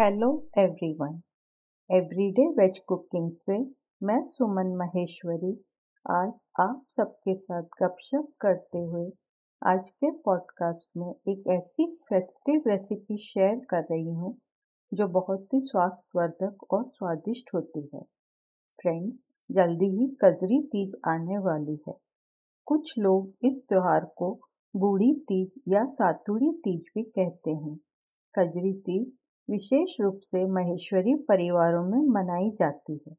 Hello everyone everyday veg cooking से मैं सुमन महेश्वरी आज आप सबके साथ गपशप करते हुए आज के पॉडकास्ट में एक ऐसी फेस्टिव रेसिपी शेयर कर रही हूँ, जो बहुत ही स्वास्थ्यवर्धक और स्वादिष्ट होती है। फ्रेंड्स जल्दी ही कजरी तीज आने वाली है। कुछ लोग इस त्यौहार को बूढ़ी तीज या सातुड़ी तीज भी कहते हैं। कजरी तीज विशेष रूप से महेश्वरी परिवारों में मनाई जाती है।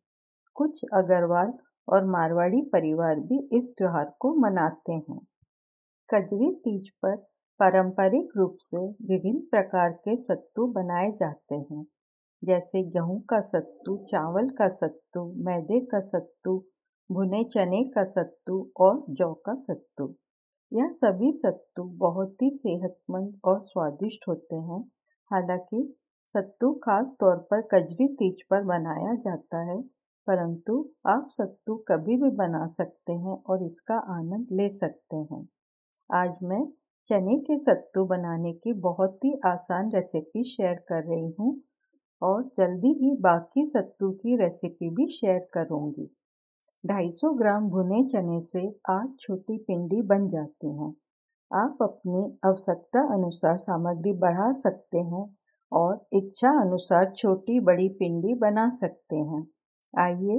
कुछ अग्रवाल और मारवाड़ी परिवार भी इस त्योहार को मनाते हैं। कजरी तीज पर पारंपरिक रूप से विभिन्न प्रकार के सत्तू बनाए जाते हैं। जैसे गेहूँ का सत्तू, चावल का सत्तू, मैदे का सत्तू, भुने चने का सत्तू और जौ का सत्तू। यह सभी सत्तू बहुत ही सेहतमंद और स्वादिष्ट होते हैं। हालाँकि सत्तू खास तौर पर कजरी तीज पर बनाया जाता है, परंतु आप सत्तू कभी भी बना सकते हैं और इसका आनंद ले सकते हैं। आज मैं चने के सत्तू बनाने की बहुत ही आसान रेसिपी शेयर कर रही हूँ और जल्दी ही बाकी सत्तू की रेसिपी भी शेयर करूँगी। 250 ग्राम भुने चने से आठ छोटी पिंडी बन जाती हैं। आप अपनी आवश्यकता अनुसार सामग्री बढ़ा सकते हैं और इच्छा अनुसार छोटी बड़ी पिंडी बना सकते हैं। आइए,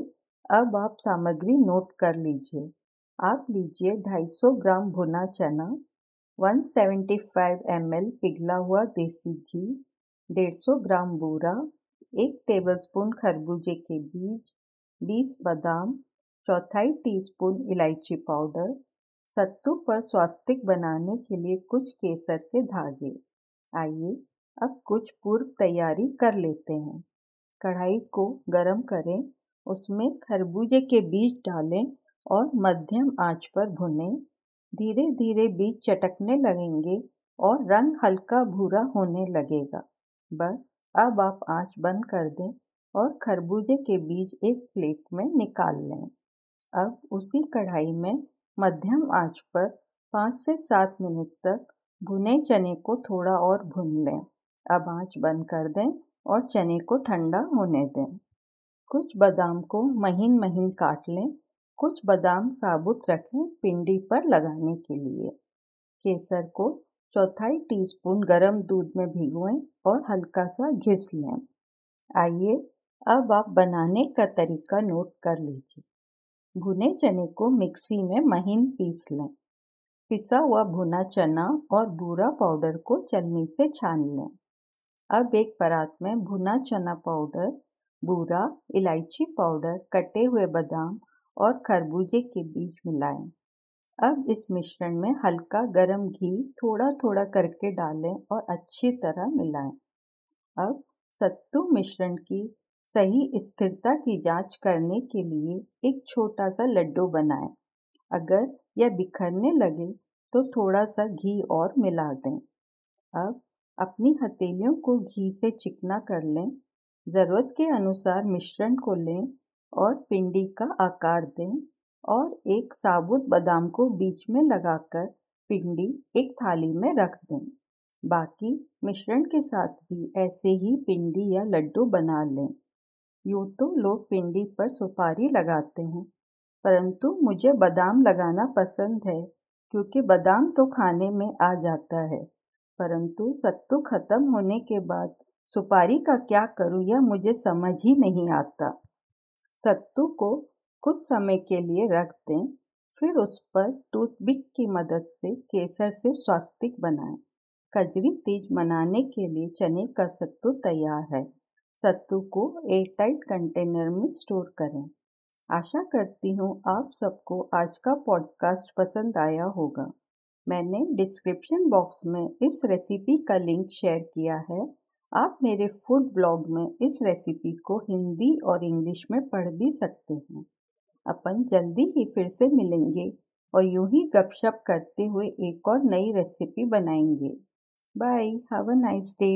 अब आप सामग्री नोट कर लीजिए। आप लीजिए 250 ग्राम भुना चना 175 ml पिघला हुआ देसी घी 150 ग्राम बूरा, एक टेबलस्पून खरबूजे के बीज 20 बादाम, चौथाई टीस्पून इलायची पाउडर, सत्तू पर स्वास्तिक बनाने के लिए कुछ केसर के धागे। आइए अब कुछ पूर्व तैयारी कर लेते हैं। कढ़ाई को गरम करें, उसमें खरबूजे के बीज डालें और मध्यम आँच पर भुनें। धीरे धीरे बीज चटकने लगेंगे और रंग हल्का भूरा होने लगेगा। बस अब आप आँच बंद कर दें और खरबूजे के बीज एक प्लेट में निकाल लें। अब उसी कढ़ाई में मध्यम आँच पर पाँच से सात मिनट तक भुने चने को थोड़ा और भून लें। अब आँच बंद कर दें और चने को ठंडा होने दें। कुछ बादाम को महीन महीन काट लें। कुछ बादाम साबुत रखें पिंडी पर लगाने के लिए। केसर को चौथाई टीस्पून गरम दूध में भिगोएँ और हल्का सा घिस लें। आइए अब आप बनाने का तरीका नोट कर लीजिए। भुने चने को मिक्सी में महीन पीस लें। पिसा हुआ भुना चना और बूरा पाउडर को चलनी से छान लें। अब एक परात में भुना चना पाउडर बूरा, इलायची पाउडर कटे हुए बादाम और खरबूजे के बीज मिलाएँ। अब इस मिश्रण में हल्का गरम घी थोड़ा थोड़ा करके डालें और अच्छी तरह मिलाएँ। अब सत्तू मिश्रण की सही स्थिरता की जाँच करने के लिए एक छोटा सा लड्डू बनाएँ। अगर यह बिखरने लगे तो थोड़ा सा घी और मिला दें अब अपनी हथेलियों को घी से चिकना कर लें। ज़रूरत के अनुसार मिश्रण को लें और पिंडी का आकार दें और एक साबुत बादाम को बीच में लगाकर पिंडी एक थाली में रख दें। बाकी मिश्रण के साथ भी ऐसे ही पिंडी या लड्डू बना लें। यूँ तो लोग पिंडी पर सुपारी लगाते हैं, परंतु मुझे बादाम लगाना पसंद है, क्योंकि बादाम तो खाने में आ जाता है। परंतु सत्तू खत्म होने के बाद सुपारी का क्या करूँ यह मुझे समझ ही नहीं आता। सत्तू को कुछ समय के लिए रख दें, फिर उस पर टूथपिक की मदद से केसर से स्वास्तिक बनाएँ। कजरी तीज मनाने के लिए चने का सत्तू तैयार है। सत्तू को एयर टाइट कंटेनर में स्टोर करें। आशा करती हूँ आप सबको आज का पॉडकास्ट पसंद आया होगा। मैंने डिस्क्रिप्शन बॉक्स में इस रेसिपी का लिंक शेयर किया है। आप मेरे फ़ूड ब्लॉग में इस रेसिपी को हिंदी और इंग्लिश में पढ़ भी सकते हैं। अपन जल्दी ही फिर से मिलेंगे और यूँ ही गपशप करते हुए एक और नई रेसिपी बनाएँगे। Bye have a nice day